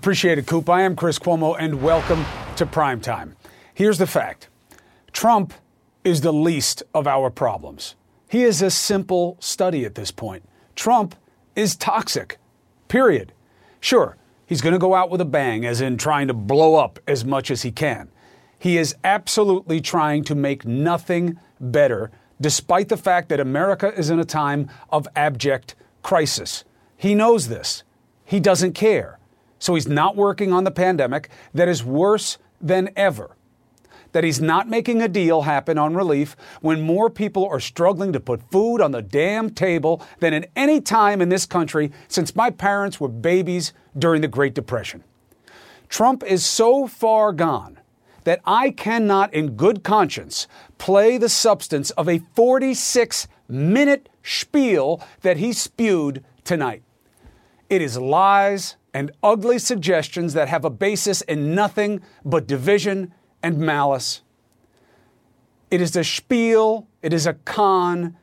Appreciate it, Coop. I am Chris Cuomo, and welcome to Primetime. Here's the fact Trump is the least of our problems. He is a simple study at this point. Trump is toxic, period. Sure, he's going to go out with a bang, as in trying to blow up as much as he can. He is absolutely trying to make nothing better, despite the fact that America is in a time of abject crisis. He knows this. He doesn't care. So he's not working on the pandemic that is worse than ever. That he's not making a deal happen on relief when more people are struggling to put food on the damn table than at any time in this country since my parents were babies during the Great Depression. Trump is so far gone that I cannot, in good conscience, play the substance of a 46 minute spiel that he spewed tonight. It is lies and ugly suggestions that have a basis in nothing but division and malice. It is a spiel, it is a con,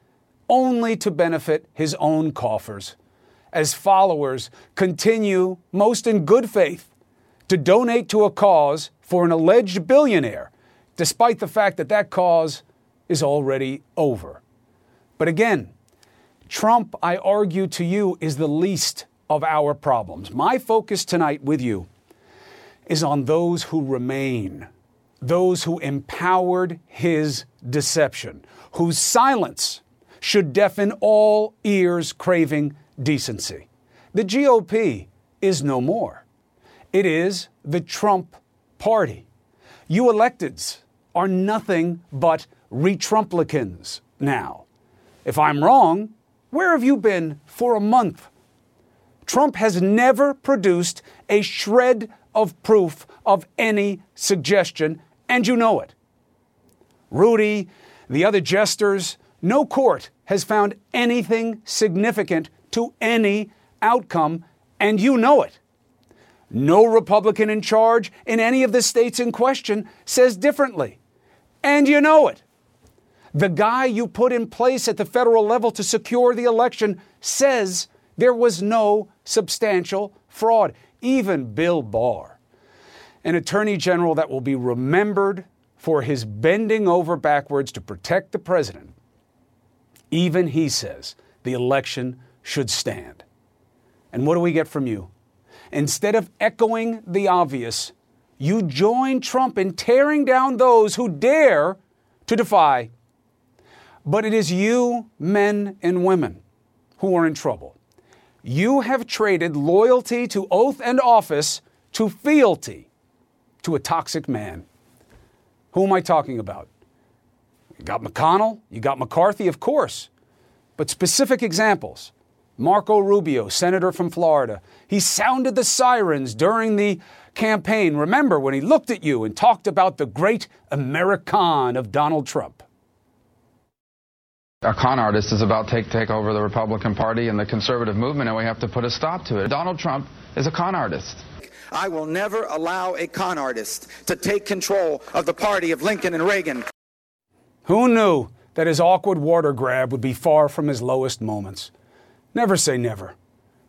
only to benefit his own coffers, as followers continue, most in good faith, to donate to a cause for an alleged billionaire, despite the fact that that cause is already over. But again, Trump, I argue to you, is the least of our problems. My focus tonight with you is on those who remain, those who empowered his deception, whose silence should deafen all ears craving decency. The GOP is no more. It is the Trump Party. You electeds are nothing but retrumplicans now. If I'm wrong, where have you been for a month? Trump has never produced a shred of proof of any suggestion, and you know it. Rudy, the other jesters, no court has found anything significant to any outcome, and you know it. No Republican in charge in any of the states in question says differently, and you know it. The guy you put in place at the federal level to secure the election says there was no substantial fraud. Even Bill Barr, an attorney general that will be remembered for his bending over backwards to protect the president, even he says the election should stand. And what do we get from you? Instead of echoing the obvious, you join Trump in tearing down those who dare to defy. But it is you, men and women, who are in trouble. You have traded loyalty to oath and office to fealty to a toxic man. Who am I talking about? You got McConnell, you got McCarthy, of course, but specific examples. Marco Rubio, senator from Florida, he sounded the sirens during the campaign. Remember when he looked at you and talked about the great American of Donald Trump? A con artist is about to take, take over the Republican Party and the conservative movement, and we have to put a stop to it. Donald Trump is a con artist. I will never allow a con artist to take control of the party of Lincoln and Reagan. Who knew that his awkward water grab would be far from his lowest moments? Never say never.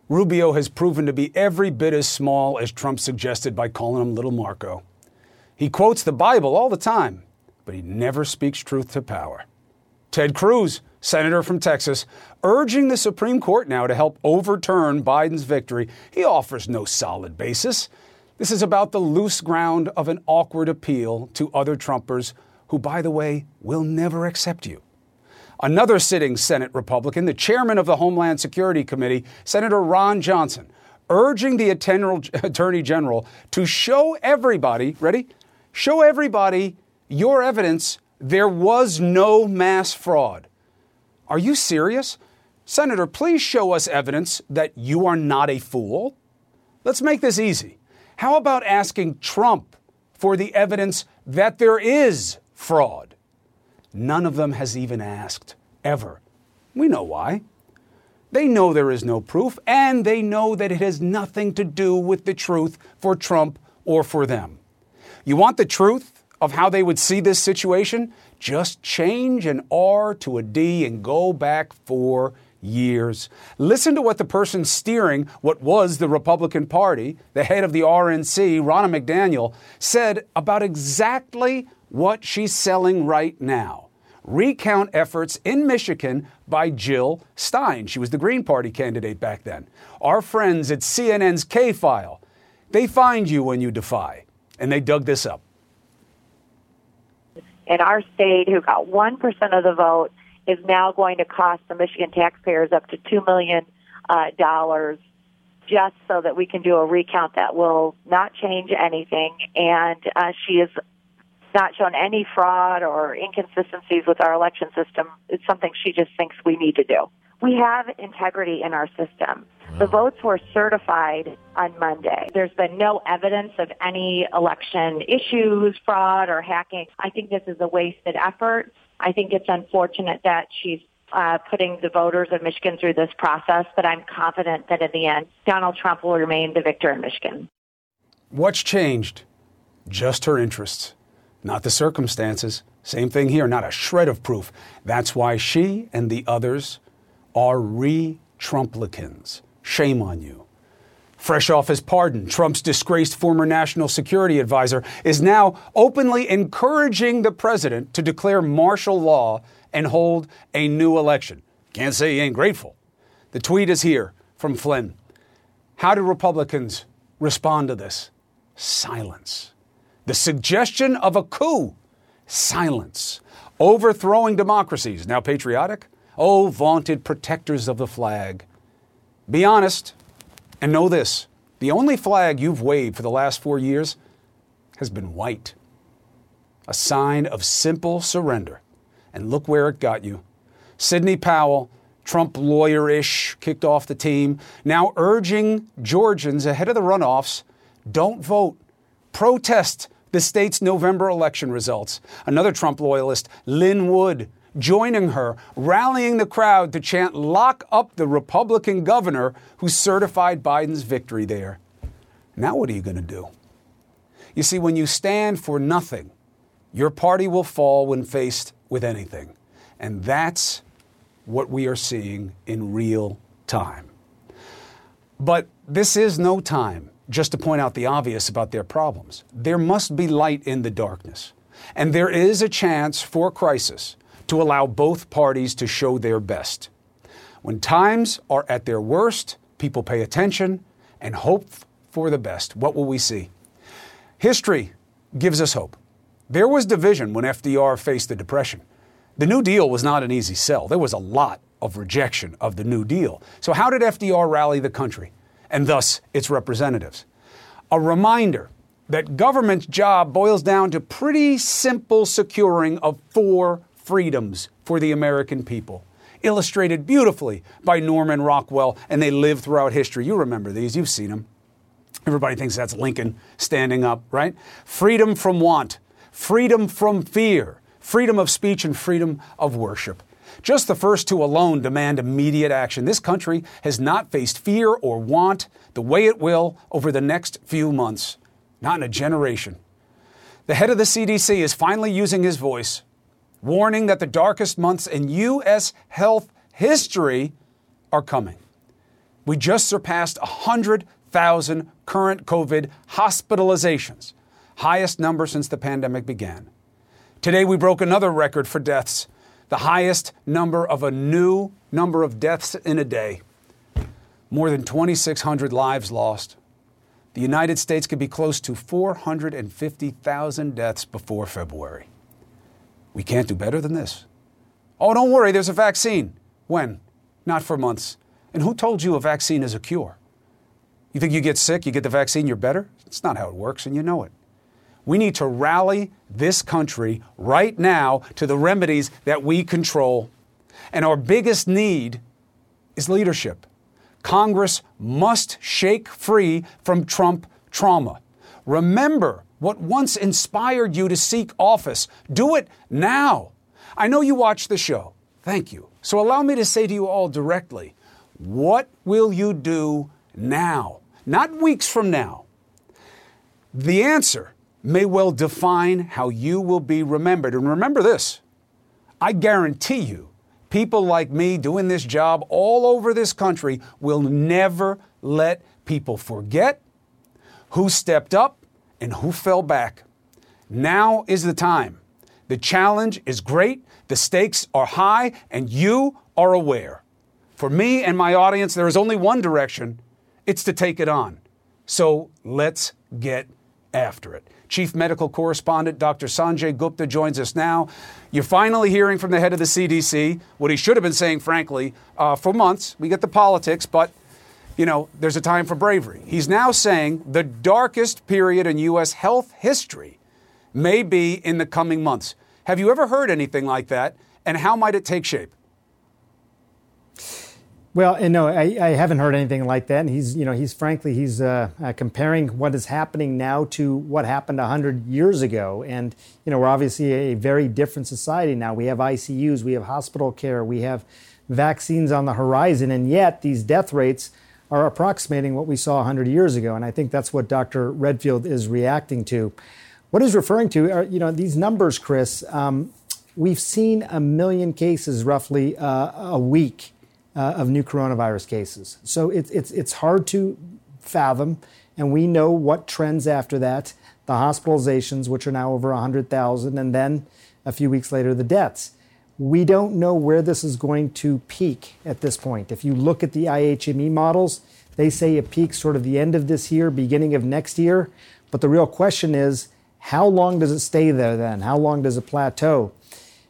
Rubio has proven to be every bit as small as Trump suggested by calling him Little Marco. He quotes the Bible all the time, but he never speaks truth to power. Ted Cruz, senator from Texas, urging the Supreme Court now to help overturn Biden's victory. He offers no solid basis. This is about the loose ground of an awkward appeal to other Trumpers who, by the way, will never accept you. Another sitting Senate Republican, the chairman of the Homeland Security Committee, Senator Ron Johnson, urging the Attorney General to show everybody, ready? Show everybody your evidence there was no mass fraud. Are you serious? Senator, please show us evidence that you are not a fool. Let's make this easy. How about asking Trump for the evidence that there is fraud? None of them has even asked, ever. We know why. They know there is no proof, and they know that it has nothing to do with the truth for Trump or for them. You want the truth? Of how they would see this situation, just change an R to a D and go back four years. Listen to what the person steering what was the Republican Party, the head of the RNC, Ronna McDaniel, said about exactly what she's selling right now. Recount efforts in Michigan by Jill Stein. She was the Green Party candidate back then. Our friends at CNN's K File, they find you when you defy. And they dug this up. In our state, who got 1% of the vote, is now going to cost the Michigan taxpayers up to $2 million uh, just so that we can do a recount that will not change anything. And uh, she has not shown any fraud or inconsistencies with our election system. It's something she just thinks we need to do. We have integrity in our system. The votes were certified on Monday. There's been no evidence of any election issues, fraud, or hacking. I think this is a wasted effort. I think it's unfortunate that she's uh, putting the voters of Michigan through this process, but I'm confident that in the end, Donald Trump will remain the victor in Michigan. What's changed? Just her interests, not the circumstances. Same thing here, not a shred of proof. That's why she and the others are re Trumplicans. Shame on you. Fresh off his pardon, Trump's disgraced former national security advisor is now openly encouraging the president to declare martial law and hold a new election. Can't say he ain't grateful. The tweet is here from Flynn. How do Republicans respond to this? Silence. The suggestion of a coup? Silence. Overthrowing democracies, now patriotic? Oh, vaunted protectors of the flag. Be honest, and know this the only flag you've waved for the last four years has been white. A sign of simple surrender. And look where it got you. Sidney Powell, Trump lawyer ish, kicked off the team, now urging Georgians ahead of the runoffs don't vote, protest the state's November election results. Another Trump loyalist, Lin Wood, joining her, rallying the crowd to chant, Lock up the Republican governor who certified Biden's victory there. Now, what are you going to do? You see, when you stand for nothing, your party will fall when faced with anything. And that's what we are seeing in real time. But this is no time just to point out the obvious about their problems. There must be light in the darkness. And there is a chance for crisis to allow both parties to show their best. When times are at their worst, people pay attention and hope for the best. What will we see? History gives us hope. There was division when FDR faced the Depression. The New Deal was not an easy sell. There was a lot of rejection of the New Deal. So, how did FDR rally the country and thus its representatives? A reminder that government's job boils down to pretty simple securing of four freedoms for the American people. Illustrated beautifully by Norman Rockwell, and they live throughout history. You remember these, you've seen them. Everybody thinks that's Lincoln standing up, right? Freedom from want, freedom from fear, freedom of speech, and freedom of worship. Just the first two alone demand immediate action. This country has not faced fear or want the way it will over the next few months, not in a generation. The head of the CDC is finally using his voice warning that the darkest months in U.S. health history are coming. We just surpassed 100,000 current COVID hospitalizations, highest number since the pandemic began. Today, we broke another record for deaths, the highest number of a new number of deaths in a day. More than 2,600 lives lost. The United States could be close to 450,000 deaths before February. We can't do better than this. Oh, don't worry, there's a vaccine. When? Not for months. And who told you a vaccine is a cure? You think you get sick, you get the vaccine, you're better? It's not how it works, and you know it. We need to rally this country right now to the remedies that we control. And our biggest need is leadership. Congress must shake free from Trump trauma. Remember what once inspired you to seek office. Do it now. I know you watch the show. Thank you. So allow me to say to you all directly what will you do now? Not weeks from now. The answer may well define how you will be remembered. And remember this I guarantee you, people like me doing this job all over this country will never let people forget who stepped up and who fell back. Now is the time. The challenge is great, the stakes are high, and you are aware. For me and my audience, there is only one direction it's to take it on. So let's get after it. Chief Medical Correspondent Dr. Sanjay Gupta joins us now. You're finally hearing from the head of the CDC what he should have been saying, frankly, uh, for months. We get the politics, but you know, there's a time for bravery. He's now saying the darkest period in U.S. health history may be in the coming months. Have you ever heard anything like that? And how might it take shape? Well, and no, I, I, haven't heard anything like that. And he's, you know, he's frankly, he's uh, uh, comparing what is happening now to what happened 100 years ago. And, you know, we're obviously a very different society now. We have ICUs, we have hospital care, we have vaccines on the horizon. And yet these death rates are approximating what we saw 100 years ago. And I think that's what Dr. Redfield is reacting to. What he's referring to are, you know, these numbers, Chris. Um, we've seen a million cases roughly uh, a week uh, of new coronavirus cases. So it's, it's, it's hard to fathom, and we know what trends after that the hospitalizations, which are now over 100,000, and then a few weeks later, the deaths. We don't know where this is going to peak at this point. If you look at the IHME models, they say it peaks sort of the end of this year, beginning of next year. But the real question is, how long does it stay there then? How long does it plateau?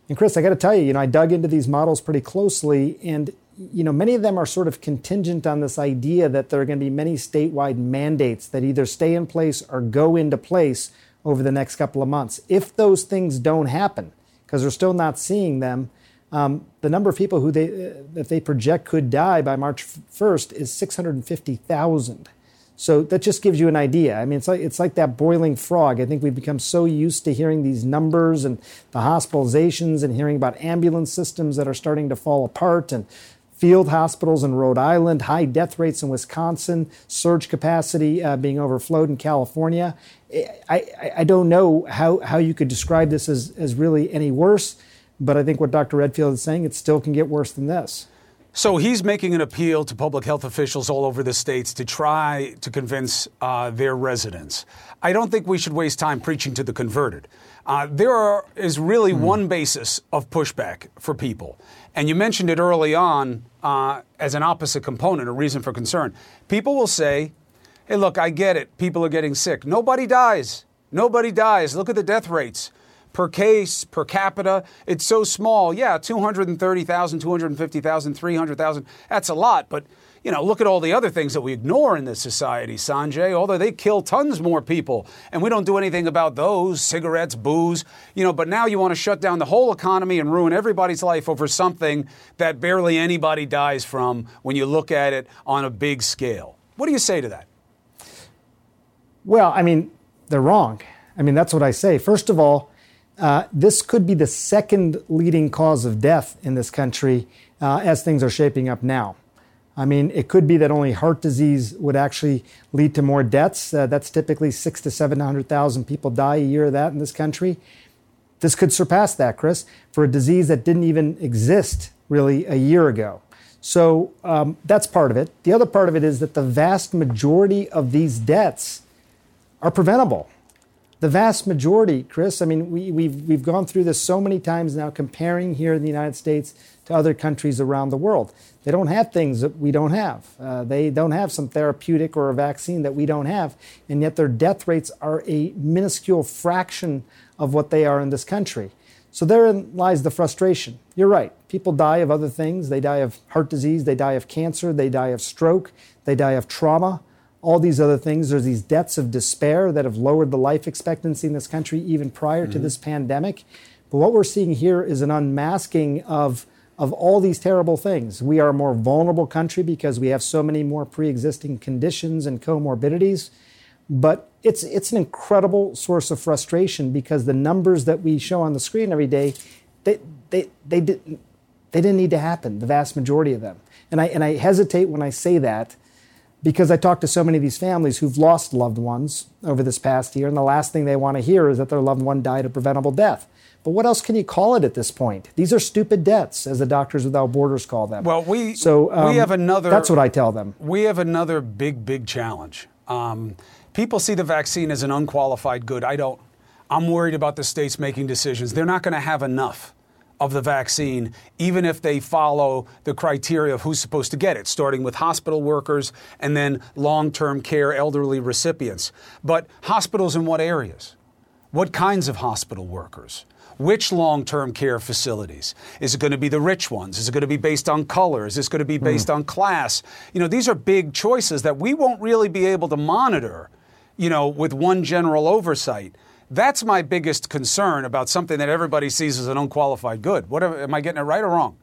And Chris, I got to tell you, you know, I dug into these models pretty closely, and you know, many of them are sort of contingent on this idea that there are going to be many statewide mandates that either stay in place or go into place over the next couple of months. If those things don't happen, because we're still not seeing them, um, the number of people who they that they project could die by March 1st is 650,000. So that just gives you an idea. I mean, it's like it's like that boiling frog. I think we've become so used to hearing these numbers and the hospitalizations and hearing about ambulance systems that are starting to fall apart and field hospitals in Rhode Island, high death rates in Wisconsin, surge capacity uh, being overflowed in California. I, I, I, don't know how, how you could describe this as, as really any worse, but I think what Dr. Redfield is saying, it still can get worse than this. So he's making an appeal to public health officials all over the states to try to convince uh, their residents. I don't think we should waste time preaching to the converted. Uh, there are, is really mm. one basis of pushback for people. And you mentioned it early on uh, as an opposite component, a reason for concern. People will say, hey, look, I get it. People are getting sick. Nobody dies. Nobody dies. Look at the death rates per case, per capita. It's so small. Yeah, 230,000, 250,000, 300,000. That's a lot. But you know, look at all the other things that we ignore in this society, Sanjay. Although they kill tons more people, and we don't do anything about those cigarettes, booze, you know. But now you want to shut down the whole economy and ruin everybody's life over something that barely anybody dies from when you look at it on a big scale. What do you say to that? Well, I mean, they're wrong. I mean, that's what I say. First of all, uh, this could be the second leading cause of death in this country uh, as things are shaping up now. I mean, it could be that only heart disease would actually lead to more deaths. Uh, that's typically six to 700,000 people die a year of that in this country. This could surpass that, Chris, for a disease that didn't even exist really a year ago. So um, that's part of it. The other part of it is that the vast majority of these deaths are preventable. The vast majority, Chris, I mean, we, we've, we've gone through this so many times now, comparing here in the United States to other countries around the world. They don't have things that we don't have. Uh, they don't have some therapeutic or a vaccine that we don't have, and yet their death rates are a minuscule fraction of what they are in this country. So therein lies the frustration. You're right. People die of other things. They die of heart disease, they die of cancer, they die of stroke, they die of trauma, all these other things. There's these deaths of despair that have lowered the life expectancy in this country even prior mm-hmm. to this pandemic. But what we're seeing here is an unmasking of of all these terrible things. We are a more vulnerable country because we have so many more pre-existing conditions and comorbidities. But it's it's an incredible source of frustration because the numbers that we show on the screen every day, they they they didn't they didn't need to happen. The vast majority of them, and I and I hesitate when I say that because I talk to so many of these families who've lost loved ones over this past year, and the last thing they want to hear is that their loved one died a preventable death. But what else can you call it at this point? These are stupid deaths, as the Doctors Without Borders call them. Well, we so um, we have another. That's what I tell them. We have another big, big challenge. Um, people see the vaccine as an unqualified good. I don't. I'm worried about the states making decisions. They're not going to have enough of the vaccine, even if they follow the criteria of who's supposed to get it, starting with hospital workers and then long term care elderly recipients. But hospitals in what areas? What kinds of hospital workers? Which long term care facilities? Is it going to be the rich ones? Is it going to be based on color? Is this going to be based mm. on class? You know, these are big choices that we won't really be able to monitor, you know, with one general oversight. That's my biggest concern about something that everybody sees as an unqualified good. What am I getting it right or wrong?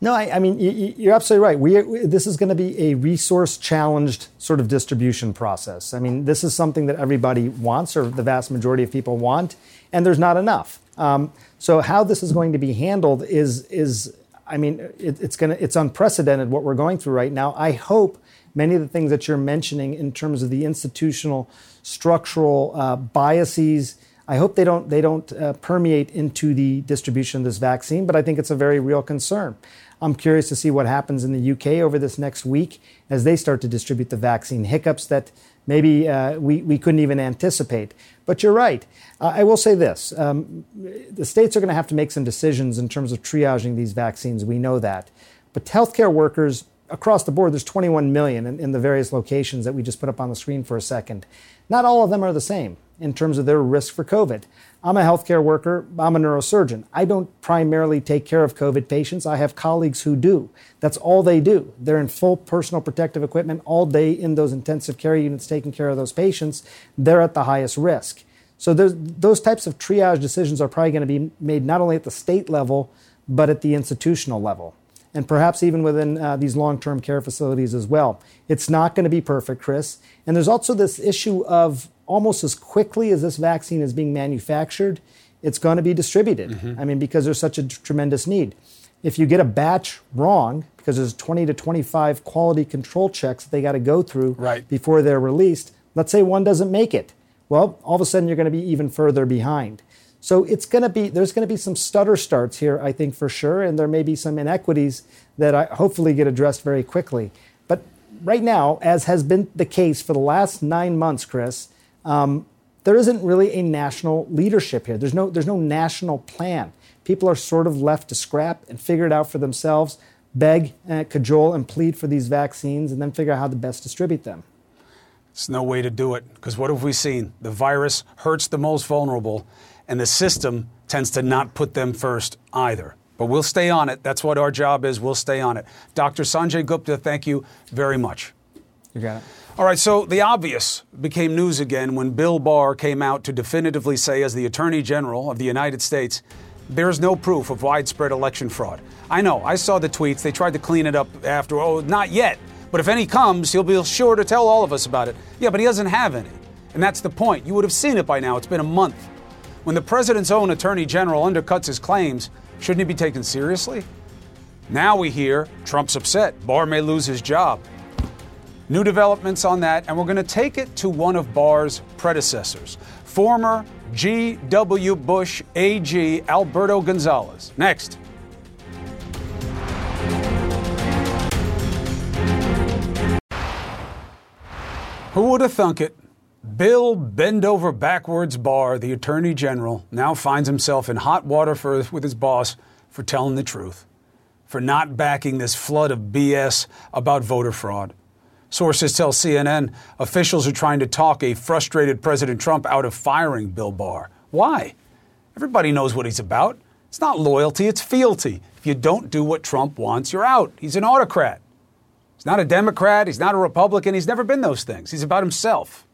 No, I, I mean you, are absolutely right. We, we, this is going to be a resource challenged sort of distribution process. I mean, this is something that everybody wants, or the vast majority of people want, and there's not enough. Um, so how this is going to be handled is is I mean it, it's to it's unprecedented what we're going through right now. I hope many of the things that you're mentioning in terms of the institutional structural uh, biases. I hope they don't they don't uh, permeate into the distribution of this vaccine, but I think it's a very real concern. I'm curious to see what happens in the UK over this next week as they start to distribute the vaccine. Hiccups that maybe uh, we, we couldn't even anticipate. But you're right. Uh, I will say this um, the states are going to have to make some decisions in terms of triaging these vaccines. We know that. But healthcare workers across the board, there's 21 million in, in the various locations that we just put up on the screen for a second. Not all of them are the same in terms of their risk for COVID. I'm a healthcare worker, I'm a neurosurgeon. I don't primarily take care of COVID patients. I have colleagues who do. That's all they do. They're in full personal protective equipment all day in those intensive care units taking care of those patients. They're at the highest risk. So those types of triage decisions are probably going to be made not only at the state level, but at the institutional level and perhaps even within uh, these long term care facilities as well. It's not going to be perfect, Chris. And there's also this issue of almost as quickly as this vaccine is being manufactured, it's going to be distributed. Mm-hmm. I mean, because there's such a tremendous need. If you get a batch wrong, because there's 20 to 25 quality control checks that they got to go through right. before they're released, let's say one doesn't make it. Well, all of a sudden you're going to be even further behind. So it's going to be there's going to be some stutter starts here, I think for sure, and there may be some inequities that I hopefully get addressed very quickly. But right now, as has been the case for the last nine months, Chris, um, there isn't really a national leadership here. There's no there's no national plan. People are sort of left to scrap and figure it out for themselves, beg, uh, cajole, and plead for these vaccines, and then figure out how to best distribute them. It's no way to do it because what have we seen? The virus hurts the most vulnerable and the system tends to not put them first either. But we'll stay on it. That's what our job is. We'll stay on it. Dr. Sanjay Gupta, thank you very much. You got it. All right, so the obvious became news again when Bill Barr came out to definitively say, as the Attorney General of the United States, there's no proof of widespread election fraud. I know, I saw the tweets. They tried to clean it up after, oh, not yet. But if any comes, he'll be sure to tell all of us about it. Yeah, but he doesn't have any. And that's the point. You would have seen it by now. It's been a month. When the president's own attorney general undercuts his claims, shouldn't he be taken seriously? Now we hear Trump's upset. Barr may lose his job. New developments on that, and we're going to take it to one of Barr's predecessors, former G.W. Bush AG Alberto Gonzales. Next. Who would have thunk it? Bill Bend Over Backwards Barr, the Attorney General, now finds himself in hot water for, with his boss for telling the truth, for not backing this flood of BS about voter fraud. Sources tell CNN officials are trying to talk a frustrated President Trump out of firing Bill Barr. Why? Everybody knows what he's about. It's not loyalty, it's fealty. If you don't do what Trump wants, you're out. He's an autocrat. He's not a Democrat, he's not a Republican, he's never been those things. He's about himself.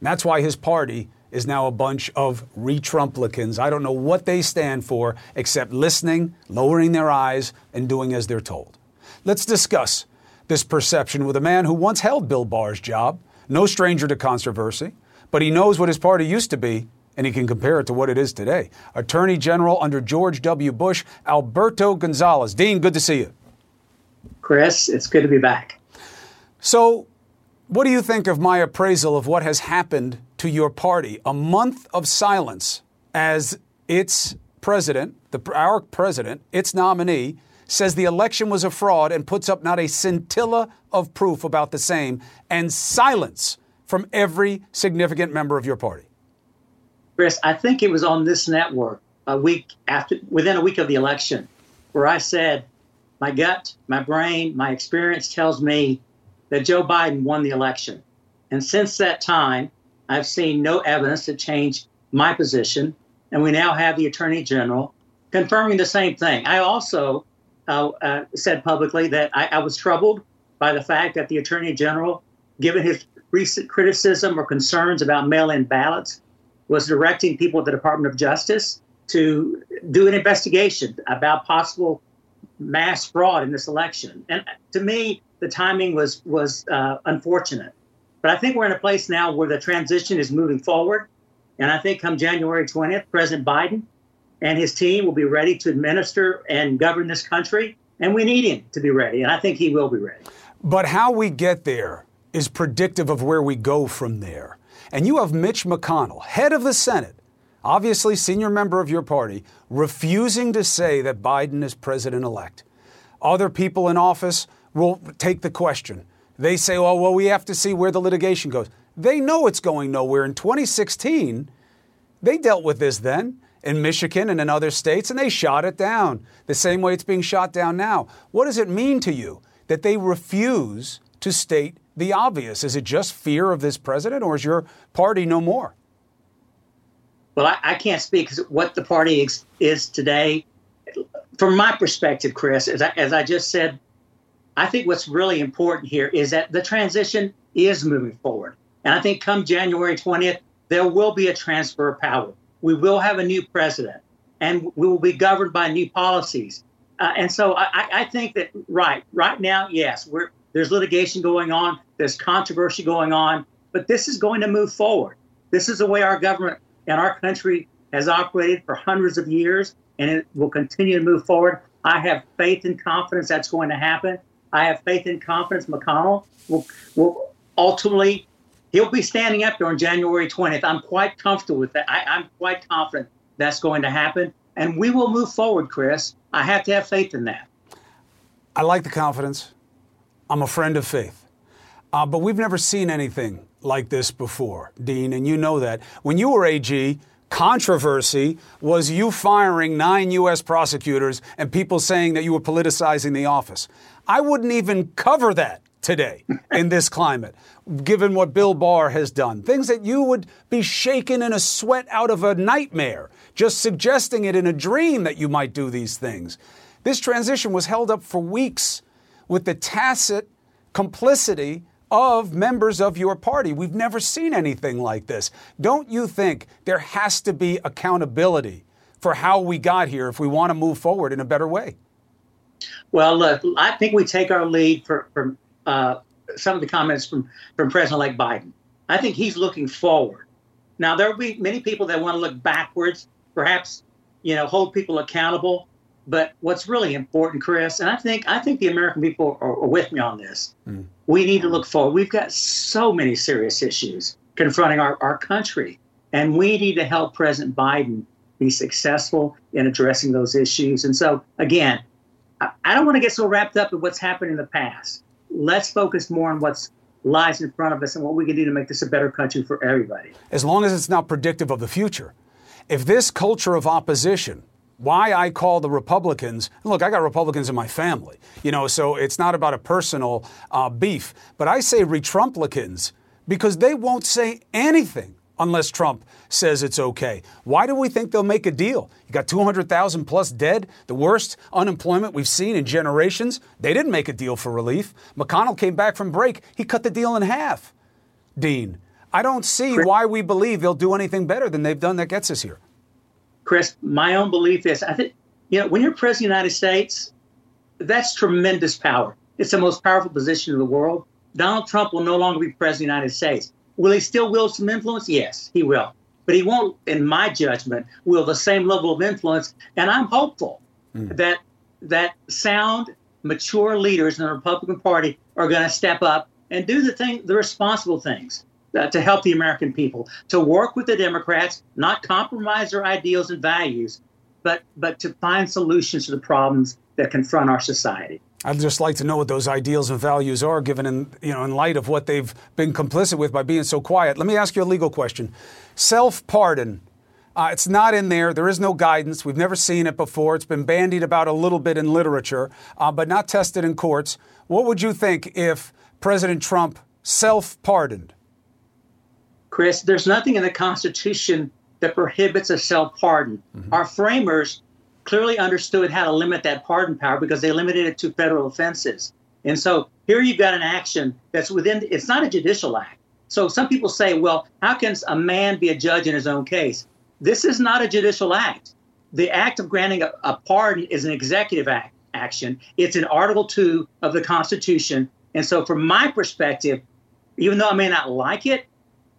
And that's why his party is now a bunch of re-Trumplicans. I don't know what they stand for except listening, lowering their eyes, and doing as they're told. Let's discuss this perception with a man who once held Bill Barr's job, no stranger to controversy, but he knows what his party used to be and he can compare it to what it is today. Attorney General under George W. Bush, Alberto Gonzales. Dean, good to see you. Chris, it's good to be back. So, what do you think of my appraisal of what has happened to your party? A month of silence as its president, the, our president, its nominee, says the election was a fraud and puts up not a scintilla of proof about the same, and silence from every significant member of your party? Chris, I think it was on this network a week after, within a week of the election, where I said, my gut, my brain, my experience tells me that Joe Biden won the election. And since that time, I've seen no evidence to change my position. And we now have the Attorney General confirming the same thing. I also uh, uh, said publicly that I, I was troubled by the fact that the Attorney General, given his recent criticism or concerns about mail in ballots, was directing people at the Department of Justice to do an investigation about possible mass fraud in this election. And to me, the timing was was uh, unfortunate. But I think we're in a place now where the transition is moving forward. And I think come January 20th, President Biden and his team will be ready to administer and govern this country. And we need him to be ready. And I think he will be ready. But how we get there is predictive of where we go from there. And you have Mitch McConnell, head of the Senate, obviously senior member of your party, refusing to say that Biden is president elect. Other people in office will take the question. They say, oh, well, we have to see where the litigation goes. They know it's going nowhere. In 2016, they dealt with this then in Michigan and in other states, and they shot it down the same way it's being shot down now. What does it mean to you that they refuse to state the obvious? Is it just fear of this president, or is your party no more? Well, I, I can't speak what the party is, is today. From my perspective, Chris, as I, as I just said, I think what's really important here is that the transition is moving forward. And I think come January 20th, there will be a transfer of power. We will have a new president, and we will be governed by new policies. Uh, and so I, I, think that right right now, yes, there's litigation going on, there's controversy going on, but this is going to move forward. This is the way our government and our country has operated for hundreds of years, and it will continue to move forward. I have faith and confidence that's going to happen. I have faith and confidence McConnell will, will ultimately he'll be standing up there on January 20th. I'm quite comfortable with that. I, I'm quite confident that's going to happen. And we will move forward, Chris. I have to have faith in that. I like the confidence. I'm a friend of faith. Uh, but we've never seen anything like this before, Dean, and you know that. When you were AG, controversy was you firing nine U.S. prosecutors and people saying that you were politicizing the office. I wouldn't even cover that today in this climate, given what Bill Barr has done. Things that you would be shaken in a sweat out of a nightmare, just suggesting it in a dream that you might do these things. This transition was held up for weeks with the tacit complicity of members of your party. We've never seen anything like this. Don't you think there has to be accountability for how we got here if we want to move forward in a better way? Well, look, I think we take our lead for, from uh, some of the comments from, from President-elect Biden. I think he's looking forward. Now, there will be many people that want to look backwards, perhaps, you know, hold people accountable. But what's really important, Chris, and I think I think the American people are, are with me on this. Mm. We need to look forward. We've got so many serious issues confronting our, our country, and we need to help President Biden be successful in addressing those issues. And so, again, I, don't want to get so wrapped up in what's happened in the past. Let's focus more on what's lies in front of us and what we can do to make this a better country for everybody. As long as it's not predictive of the future. If this culture of opposition why I call the Republicans. Look, I got Republicans in my family, you know, so it's not about a personal uh, beef. But I say retrumplicans because they won't say anything unless Trump says it's okay. Why do we think they'll make a deal? You got 200,000 plus dead, the worst unemployment we've seen in generations. They didn't make a deal for relief. McConnell came back from break, he cut the deal in half. Dean, I don't see why we believe they'll do anything better than they've done that gets us here. Chris, my own belief is I think, you know, when you're president of the United States, that's tremendous power. It's the most powerful position in the world. Donald Trump will no longer be president of the United States. Will he still wield some influence? Yes, he will. But he won't, in my judgment, wield the same level of influence. And I'm hopeful mm. that that sound, mature leaders in the Republican Party are going to step up and do the thing, the responsible things. uh, to help the American people, to work with the Democrats, not compromise their ideals and values, but but to find solutions to the problems that confront our society. I'd just like to know what those ideals and values are, given in you know in light of what they've been complicit with by being so quiet. Let me ask you a legal question: self-pardon. Uh, it's not in there. There is no guidance. We've never seen it before. It's been bandied about a little bit in literature, uh, but not tested in courts. What would you think if President Trump self-pardoned? Chris, there's nothing in the Constitution that prohibits a self-pardon. Mm-hmm. Our framers clearly understood how to limit that pardon power because they limited it to federal offenses. And so here you've got an action that's within, it's not a judicial act. So some people say, well, how can a man be a judge in his own case? This is not a judicial act. The act of granting a, a pardon is an executive act, action. It's in Article 2 of the Constitution. And so, from my perspective, even though I may not like it,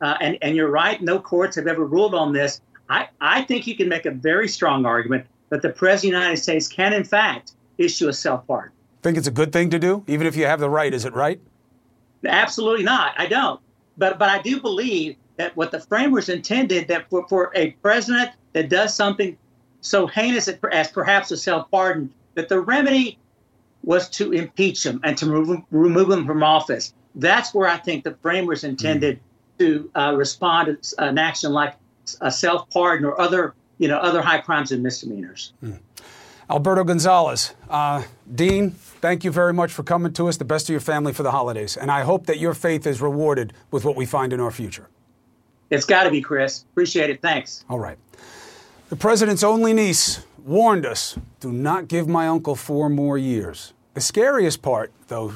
uh, and, and you're right, no courts have ever ruled on this, I, I think you can make a very strong argument that the President of the United States can, in fact, issue a self pardon. Think it's a good thing to do, even if you have the right? Is it right? Absolutely not. I don't. But but I do believe that what the framers intended that for, for a president that does something so heinous as perhaps a self pardon, that the remedy was to impeach him and to remove him, remove him from office. That's where I think the framers intended mm. to uh, respond to an action like a self pardon or other you know, other high crimes and misdemeanors. Mm. Alberto Gonzales, uh, Dean, thank you very much for coming to us. The best of your family for the holidays. And I hope that your faith is rewarded with what we find in our future. It's got to be, Chris. Appreciate it. Thanks. All right. The president's only niece warned us do not give my uncle four more years. The scariest part, though,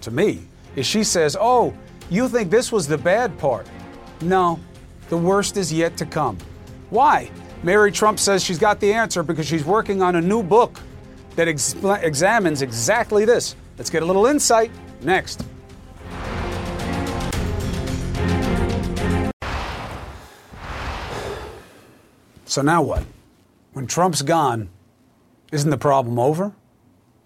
to me, is she says, Oh, you think this was the bad part? No, the worst is yet to come. Why? Mary Trump says she's got the answer because she's working on a new book that ex- examines exactly this. Let's get a little insight next. So now what? When Trump's gone, isn't the problem over?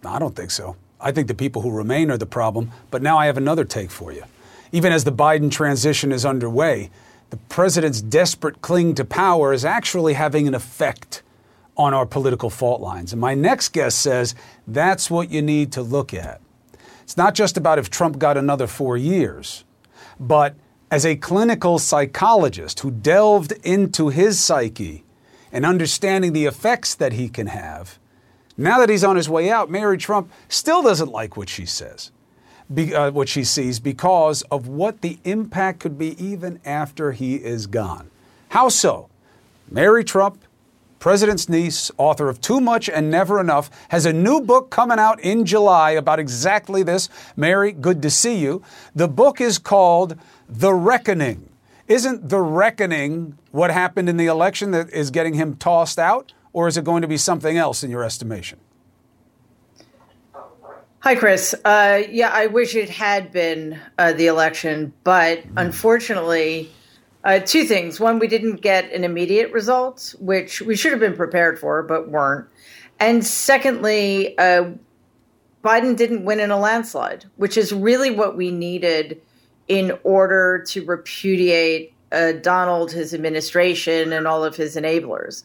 No, I don't think so. I think the people who remain are the problem, but now I have another take for you. Even as the Biden transition is underway, the president's desperate cling to power is actually having an effect on our political fault lines. And my next guest says that's what you need to look at. It's not just about if Trump got another four years, but as a clinical psychologist who delved into his psyche and understanding the effects that he can have, now that he's on his way out, Mary Trump still doesn't like what she says be, uh, what she sees because of what the impact could be even after he is gone. How so? Mary Trump, president's niece, author of Too Much and Never Enough, has a new book coming out in July about exactly this. Mary, good to see you. The book is called The Reckoning. Isn't the reckoning what happened in the election that is getting him tossed out, or is it going to be something else in your estimation? Hi, Chris. Uh, yeah, I wish it had been uh, the election, but unfortunately, uh, two things. One, we didn't get an immediate result, which we should have been prepared for, but weren't. And secondly, uh, Biden didn't win in a landslide, which is really what we needed in order to repudiate uh, Donald, his administration, and all of his enablers.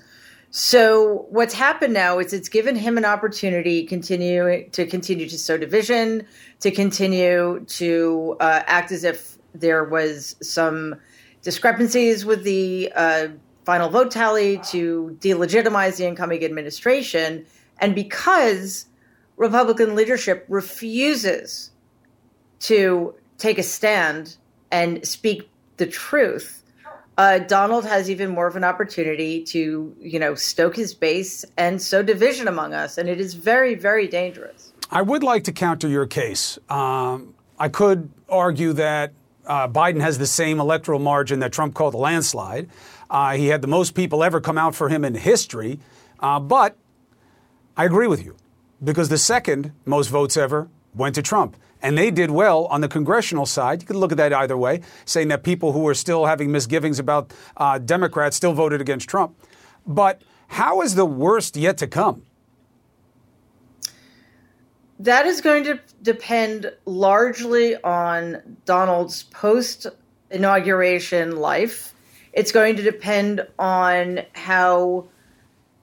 So what's happened now is it's given him an opportunity continue to continue to sow division, to continue to uh, act as if there was some discrepancies with the uh, final vote tally, to delegitimize the incoming administration, and because Republican leadership refuses to take a stand and speak the truth uh, Donald has even more of an opportunity to, you know, stoke his base and sow division among us, and it is very, very dangerous. I would like to counter your case. Um, I could argue that uh, Biden has the same electoral margin that Trump called a landslide. Uh, he had the most people ever come out for him in history, uh, but I agree with you because the second most votes ever went to Trump. And they did well on the congressional side. You could look at that either way, saying that people who are still having misgivings about uh, Democrats still voted against Trump. But how is the worst yet to come? That is going to depend largely on Donald's post inauguration life. It's going to depend on how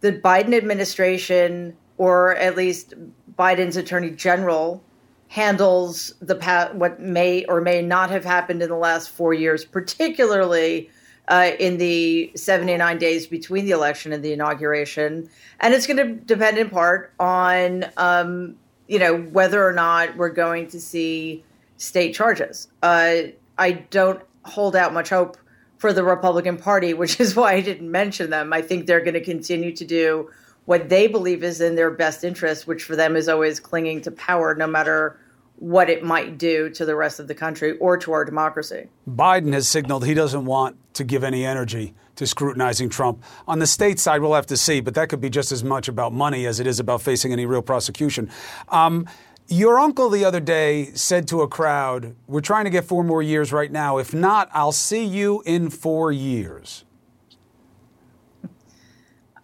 the Biden administration, or at least Biden's attorney general, handles the past, what may or may not have happened in the last four years, particularly uh, in the 79 days between the election and the inauguration. And it's going to depend in part on, um, you know, whether or not we're going to see state charges. Uh, I don't hold out much hope for the Republican Party, which is why I didn't mention them. I think they're going to continue to do what they believe is in their best interest, which for them is always clinging to power, no matter what it might do to the rest of the country or to our democracy. Biden has signaled he doesn't want to give any energy to scrutinizing Trump. On the state side, we'll have to see, but that could be just as much about money as it is about facing any real prosecution. Um, your uncle the other day said to a crowd, We're trying to get four more years right now. If not, I'll see you in four years.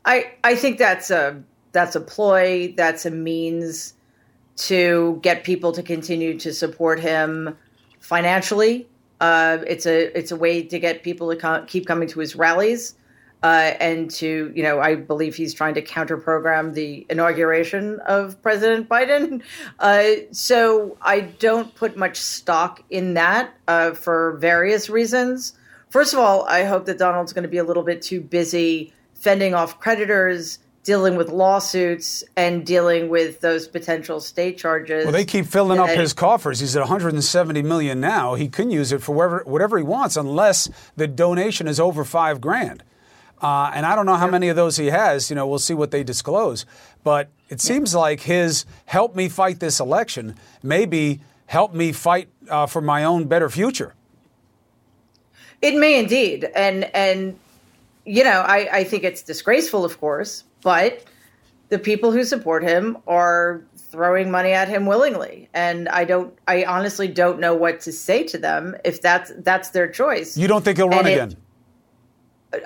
I, I think that's a that's a ploy. That's a means to get people to continue to support him financially. Uh, it's a it's a way to get people to co- keep coming to his rallies, uh, and to you know I believe he's trying to counter program the inauguration of President Biden. Uh, so I don't put much stock in that uh, for various reasons. First of all, I hope that Donald's going to be a little bit too busy fending off creditors dealing with lawsuits and dealing with those potential state charges. Well, they keep filling up his coffers. He's at 170 million now. He can use it for whatever, whatever he wants, unless the donation is over five grand. Uh, and I don't know how many of those he has. You know, we'll see what they disclose. But it seems like his help me fight this election maybe help me fight uh, for my own better future. It may indeed, and and you know, I, I think it's disgraceful, of course, but the people who support him are throwing money at him willingly. And i don't i honestly don't know what to say to them if that's that's their choice. You don't think he'll run again?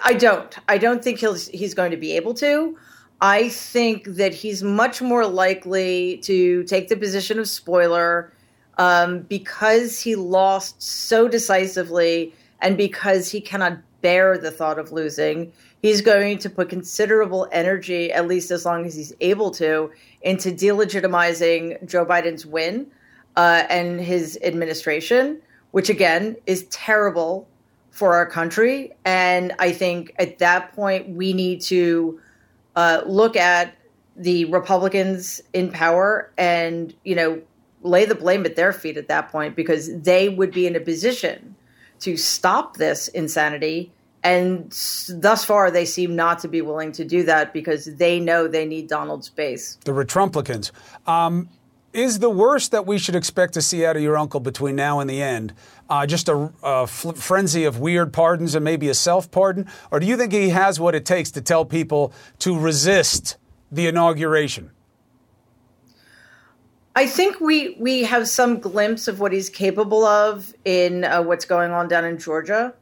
I don't. I don't think he'll he's going to be able to. I think that he's much more likely to take the position of spoiler um, because he lost so decisively and because he cannot bear the thought of losing he's going to put considerable energy, at least as long as he's able to, into delegitimizing Joe Biden's win uh, and his administration, which again is terrible for our country. And I think at that point, we need to uh, look at the Republicans in power and, you know, lay the blame at their feet at that point because they would be in a position to stop this insanity and thus far, they seem not to be willing to do that because they know they need Donald's base. The Retrumplicans. Um, is the worst that we should expect to see out of your uncle between now and the end uh, just a, a frenzy of weird pardons and maybe a self pardon? Or do you think he has what it takes to tell people to resist the inauguration? I think we we have some glimpse of what he's capable of in uh, what's going on down in Georgia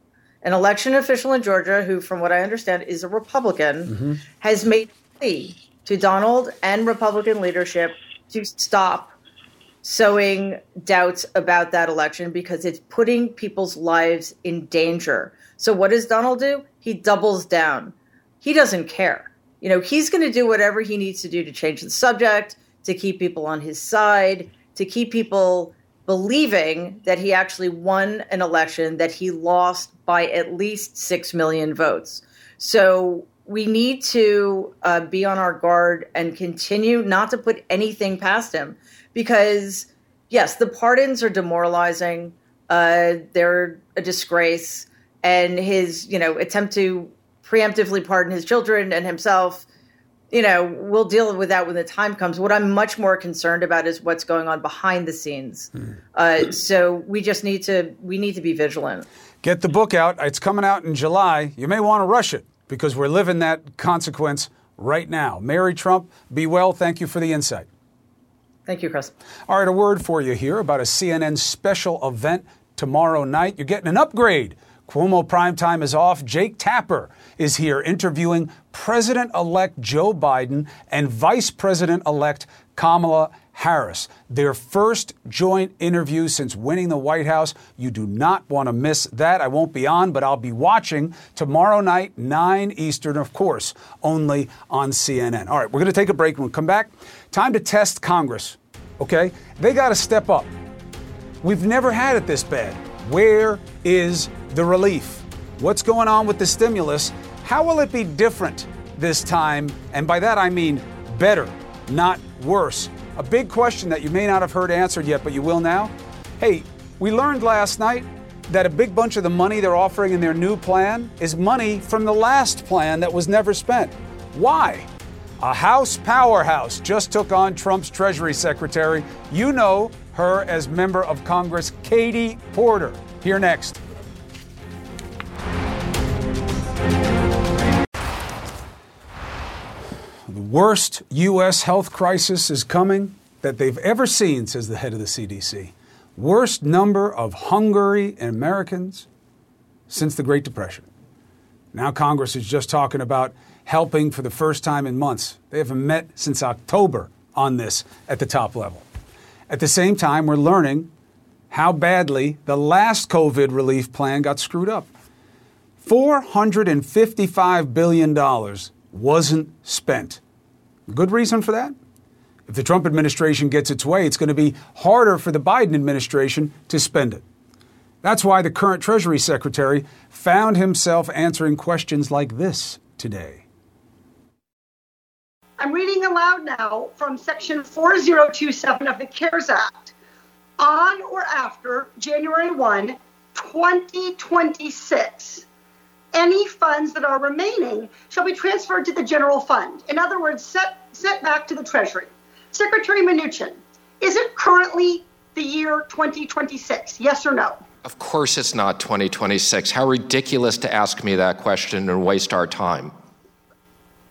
an election official in Georgia, who, from what I understand, is a Republican, mm-hmm. has made a plea to Donald and Republican leadership to stop sowing doubts about that election because it's putting people's lives in danger. So, what does Donald do? He doubles down. He doesn't care. You know, he's going to do whatever he needs to do to change the subject, to keep people on his side, to keep people believing that he actually won an election that he lost by at least 6 million votes. So we need to uh, be on our guard and continue not to put anything past him because, yes, the pardons are demoralizing. Uh, they're a disgrace. And his, you know, attempt to preemptively pardon his children and himself you know, we'll deal with that when the time comes. What I'm much more concerned about is what's going on behind the scenes. Mm. Uh, so we just need to we need to be vigilant. Get the book out. It's coming out in July. You may want to rush it because we're living that consequence right now. Mary Trump, be well. Thank you for the insight. Thank you, Chris. All right, a word for you here about a CNN special event tomorrow night. You're getting an upgrade. Cuomo Primetime is off. Jake Tapper is here interviewing President elect Joe Biden and Vice President elect Kamala Harris. Their first joint interview since winning the White House. You do not want to miss that. I won't be on, but I'll be watching tomorrow night, 9 Eastern, of course, only on CNN. All right, we're going to take a break. When we come back, time to test Congress, okay? They got to step up. We've never had it this bad. Where is the relief? What's going on with the stimulus? How will it be different this time? And by that I mean better, not worse. A big question that you may not have heard answered yet, but you will now. Hey, we learned last night that a big bunch of the money they're offering in their new plan is money from the last plan that was never spent. Why? A House powerhouse just took on Trump's Treasury Secretary. You know her as member of Congress, Katie Porter. Here next. The worst U.S. health crisis is coming that they've ever seen, says the head of the CDC. Worst number of hungry Americans since the Great Depression. Now Congress is just talking about helping for the first time in months. They haven't met since October on this at the top level. At the same time, we're learning how badly the last COVID relief plan got screwed up. $455 billion wasn't spent. Good reason for that? If the Trump administration gets its way, it's going to be harder for the Biden administration to spend it. That's why the current Treasury Secretary found himself answering questions like this today. I'm reading aloud now from Section 4027 of the CARES Act. On or after January 1, 2026, any funds that are remaining shall be transferred to the general fund. In other words, set, set back to the Treasury. Secretary Mnuchin, is it currently the year 2026? Yes or no? Of course it's not 2026. How ridiculous to ask me that question and waste our time.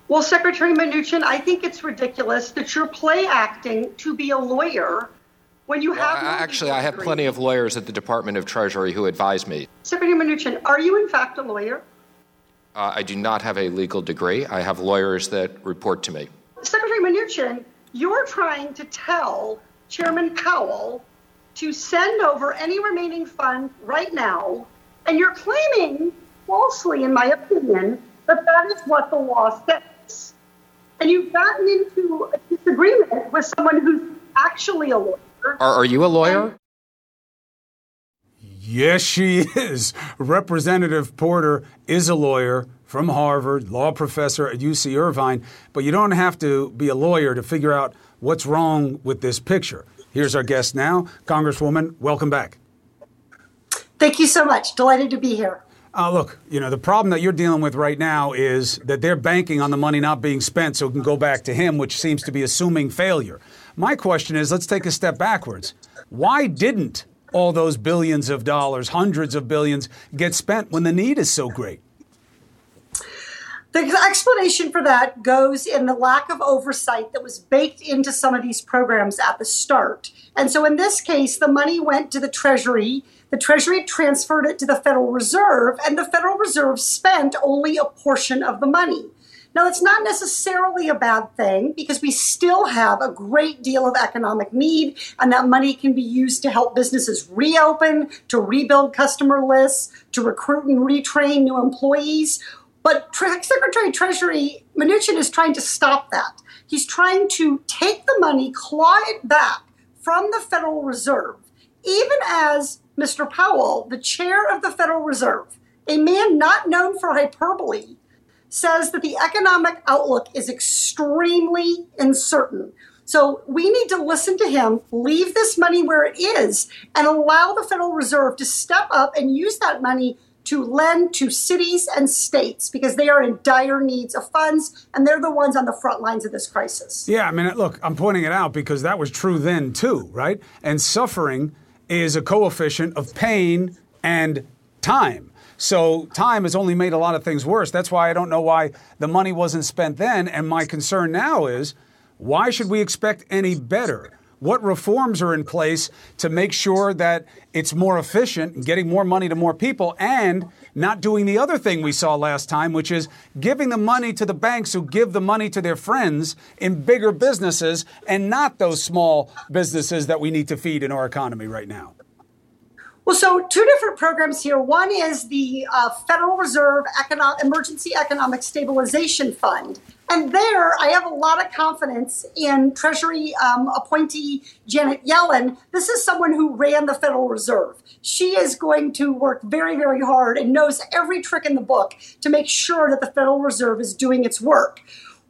Well, Secretary Mnuchin, I think it's ridiculous that you're play acting to be a lawyer when you well, have. Actually, I have plenty of lawyers at the Department of Treasury who advise me. Secretary Mnuchin, are you in fact a lawyer? Uh, I do not have a legal degree. I have lawyers that report to me. Secretary Mnuchin, you're trying to tell Chairman Powell to send over any remaining funds right now, and you're claiming, falsely, in my opinion, that that is what the law says. And you've gotten into a disagreement with someone who's actually a lawyer. Are, are you a lawyer? Yes, she is. Representative Porter is a lawyer from Harvard, law professor at UC Irvine, but you don't have to be a lawyer to figure out what's wrong with this picture. Here's our guest now, Congresswoman. Welcome back. Thank you so much. Delighted to be here. Uh, look, you know, the problem that you're dealing with right now is that they're banking on the money not being spent so it can go back to him, which seems to be assuming failure. My question is let's take a step backwards. Why didn't all those billions of dollars, hundreds of billions, get spent when the need is so great? The explanation for that goes in the lack of oversight that was baked into some of these programs at the start. And so in this case, the money went to the Treasury. The Treasury transferred it to the Federal Reserve, and the Federal Reserve spent only a portion of the money. Now, it's not necessarily a bad thing because we still have a great deal of economic need, and that money can be used to help businesses reopen, to rebuild customer lists, to recruit and retrain new employees. But Secretary Treasury Mnuchin is trying to stop that. He's trying to take the money, claw it back from the Federal Reserve, even as Mr. Powell, the chair of the Federal Reserve, a man not known for hyperbole, says that the economic outlook is extremely uncertain. So we need to listen to him, leave this money where it is, and allow the Federal Reserve to step up and use that money to lend to cities and states because they are in dire needs of funds and they're the ones on the front lines of this crisis. Yeah, I mean, look, I'm pointing it out because that was true then too, right? And suffering is a coefficient of pain and time. So time has only made a lot of things worse. That's why I don't know why the money wasn't spent then. And my concern now is why should we expect any better? What reforms are in place to make sure that it's more efficient getting more money to more people and not doing the other thing we saw last time, which is giving the money to the banks who give the money to their friends in bigger businesses and not those small businesses that we need to feed in our economy right now? Well, so two different programs here. One is the uh, Federal Reserve Econo- Emergency Economic Stabilization Fund. And there, I have a lot of confidence in Treasury um, appointee Janet Yellen. This is someone who ran the Federal Reserve. She is going to work very, very hard and knows every trick in the book to make sure that the Federal Reserve is doing its work.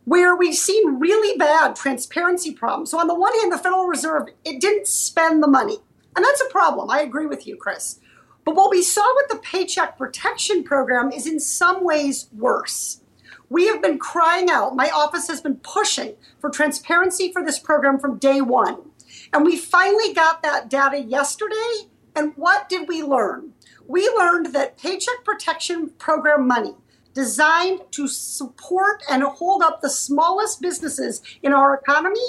Where we've seen really bad transparency problems. So, on the one hand, the Federal Reserve, it didn't spend the money. And that's a problem. I agree with you, Chris. But what we saw with the Paycheck Protection Program is in some ways worse. We have been crying out, my office has been pushing for transparency for this program from day one. And we finally got that data yesterday. And what did we learn? We learned that Paycheck Protection Program money designed to support and hold up the smallest businesses in our economy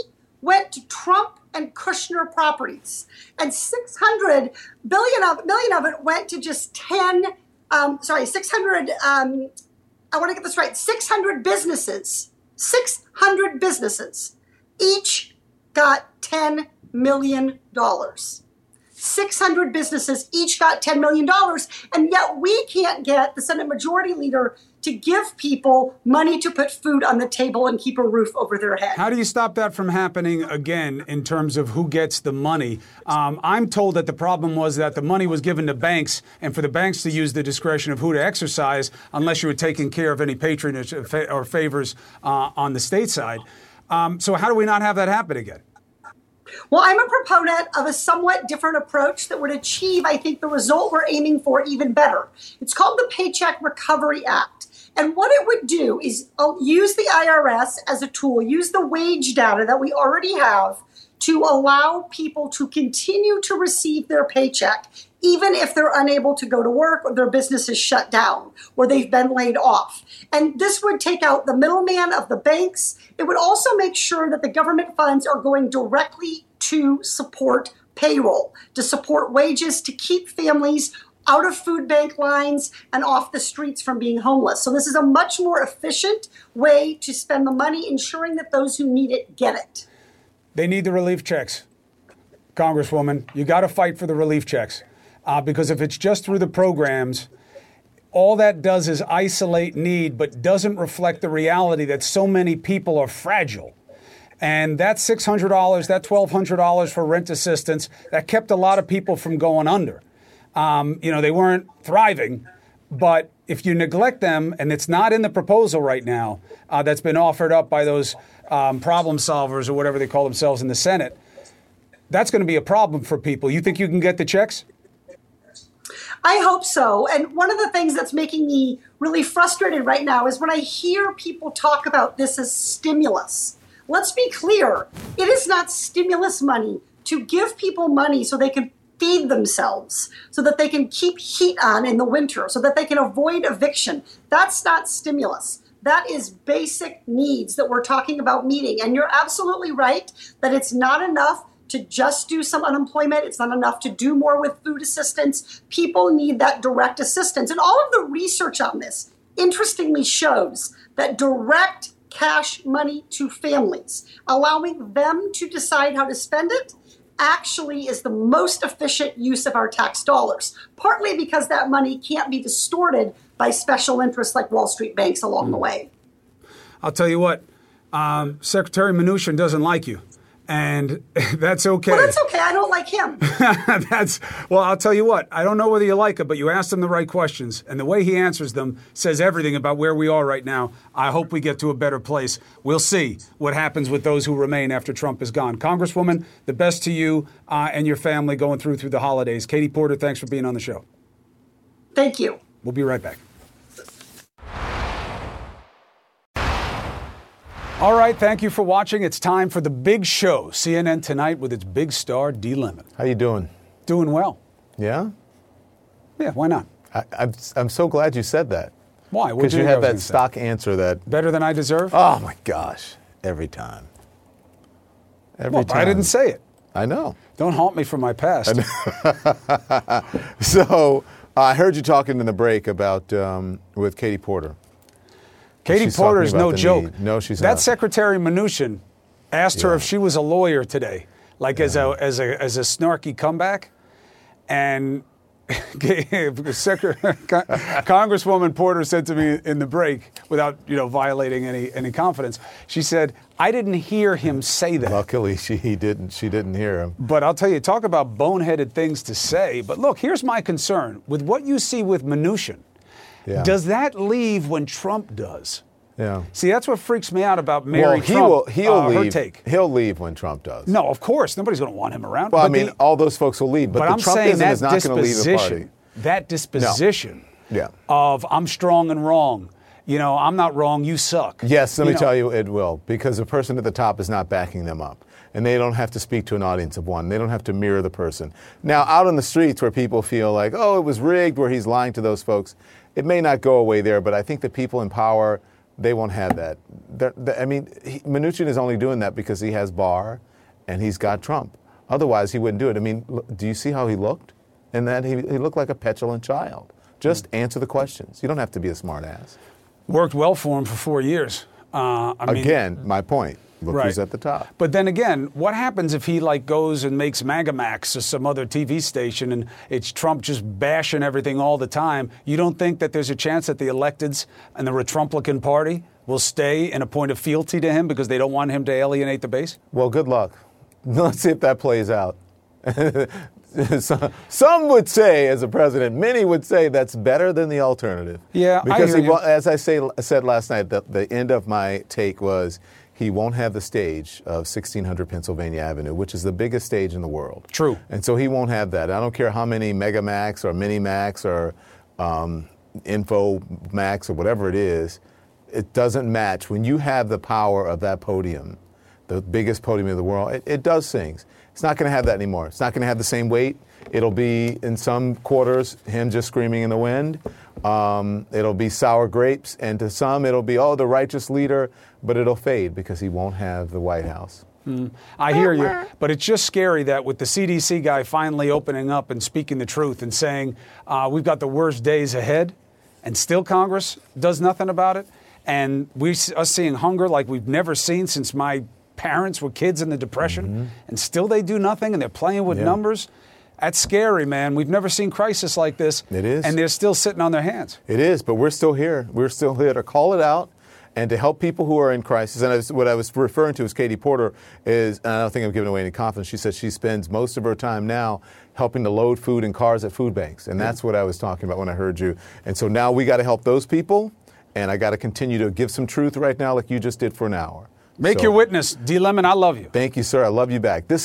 went to Trump and Kushner properties, and 600 billion of million of it went to just 10. Um, sorry, 600. Um, I want to get this right. 600 businesses. 600 businesses. Each got 10 million dollars. 600 businesses each got $10 million, and yet we can't get the Senate Majority Leader to give people money to put food on the table and keep a roof over their head. How do you stop that from happening again in terms of who gets the money? Um, I'm told that the problem was that the money was given to banks, and for the banks to use the discretion of who to exercise, unless you were taking care of any patronage or favors uh, on the state side. Um, so, how do we not have that happen again? Well, I'm a proponent of a somewhat different approach that would achieve, I think, the result we're aiming for even better. It's called the Paycheck Recovery Act. And what it would do is uh, use the IRS as a tool, use the wage data that we already have to allow people to continue to receive their paycheck, even if they're unable to go to work or their business is shut down or they've been laid off. And this would take out the middleman of the banks. It would also make sure that the government funds are going directly to support payroll, to support wages, to keep families out of food bank lines and off the streets from being homeless. So, this is a much more efficient way to spend the money, ensuring that those who need it get it. They need the relief checks. Congresswoman, you got to fight for the relief checks. Uh, because if it's just through the programs, all that does is isolate need, but doesn't reflect the reality that so many people are fragile. And that $600, that $1,200 for rent assistance, that kept a lot of people from going under. Um, you know, they weren't thriving, but if you neglect them, and it's not in the proposal right now uh, that's been offered up by those um, problem solvers or whatever they call themselves in the Senate, that's going to be a problem for people. You think you can get the checks? I hope so. And one of the things that's making me really frustrated right now is when I hear people talk about this as stimulus. Let's be clear it is not stimulus money to give people money so they can feed themselves, so that they can keep heat on in the winter, so that they can avoid eviction. That's not stimulus. That is basic needs that we're talking about meeting. And you're absolutely right that it's not enough to just do some unemployment. It's not enough to do more with food assistance. People need that direct assistance. And all of the research on this, interestingly, shows that direct cash money to families, allowing them to decide how to spend it, actually is the most efficient use of our tax dollars, partly because that money can't be distorted by special interests like Wall Street banks along the way. I'll tell you what, um, Secretary Mnuchin doesn't like you. And that's okay. Well, that's okay. I don't like him. that's well. I'll tell you what. I don't know whether you like it, but you asked him the right questions, and the way he answers them says everything about where we are right now. I hope we get to a better place. We'll see what happens with those who remain after Trump is gone. Congresswoman, the best to you uh, and your family going through through the holidays. Katie Porter, thanks for being on the show. Thank you. We'll be right back. All right, thank you for watching. It's time for the big show. CNN tonight with its big star, D. Lemon. How you doing? Doing well. Yeah. Yeah. Why not? I, I'm I'm so glad you said that. Why? Because you have that stock say? answer that better than I deserve. Oh my gosh! Every time. Every well, time. I didn't say it. I know. Don't haunt me from my past. so I heard you talking in the break about um, with Katie Porter. Katie She's Porter is no joke. need. No, she's that not. Secretary Mnuchin asked her if she was a lawyer today, like as a as a as a snarky comeback, and Congresswoman Porter said to me in the break, without you know violating any any confidence, she said, "I didn't hear him say that." Luckily, she he didn't. She didn't hear him. But I'll tell you, talk about boneheaded things to say. But look, here's my concern with what you see with Mnuchin. Yeah. Does that leave when Trump does? Yeah. See, that's what freaks me out about Mary well, he Trump. will. He'll uh, leave. take. He'll leave when Trump does. No, of course, nobody's going to want him around. Well, I mean, the- all those folks will leave, but, but the I'm Trumpism saying that is not going to leave the party. that disposition No. Yeah. of I'm strong and wrong. You know, I'm not wrong. You suck. Yes, let me know. tell you, it will, because the person at the top is not backing them up. And they don't have to speak to an audience of one. They don't have to mirror the person. Now, out on the streets where people feel like, oh, it was rigged, where he's lying to those folks, it may not go away there, but I think the people in power, they won't have that. They're, they- I mean, he, Mnuchin is only doing that because he has Barr and he's got Trump. Otherwise, he wouldn't do it. I mean, do you see how he looked? And that he, he looked like a petulant child. Just answer the questions. You don't have to be a smart ass. Worked well for him for four years. Uh, I mean, Again, my point. Look Right. who's at the top. But then again, what happens if he like goes and makes Magamax or some other TV station and it's Trump just bashing everything all the time? You don't think that there's a chance that the electeds and the Retrumplican Party will stay in a point of fealty to him because they don't want him to alienate the base? Well, good luck. Let's see if that plays out. some, would say, as a president, many would say that's better than the alternative. Yeah, I because hear he as I say, said last night, the, the end of my take was he won't have the stage of 1600 Pennsylvania Avenue, which is the biggest stage in the world. True. And so he won't have that. I don't care how many Megamax or Mini Max or um, Info Max or whatever it is, it doesn't match. When you have the power of that podium, the biggest podium in the world, it, it does things. It's not going to have that anymore. It's not going to have the same weight. It'll be in some quarters him just screaming in the wind. Um, it'll be sour grapes, and to some it'll be oh the righteous leader, but it'll fade because he won't have the White House. I hear you, but it's just scary that with the CDC guy finally opening up and speaking the truth and saying uh, we've got the worst days ahead, and still Congress does nothing about it, and we us seeing hunger like we've never seen since my parents were kids in the Depression, and still they do nothing and they're playing with Mm-hmm. Yeah. numbers. That's scary, man. We've never seen crisis like this. It is. and they're still sitting on their hands. It is, but we're still here. We're still here to call it out and to help people who are in crisis. And I was, what I was referring to as Katie Porter is, and I don't think I'm giving away any confidence. She says she spends most of her time now helping to load food in cars at food banks, and that's what I was talking about when I heard you. And so now we got to help those people, and I got to continue to give some truth right now, like you just did for an hour. Make So, your witness, D. Lemon. I love you. Thank you, sir. I love you back. This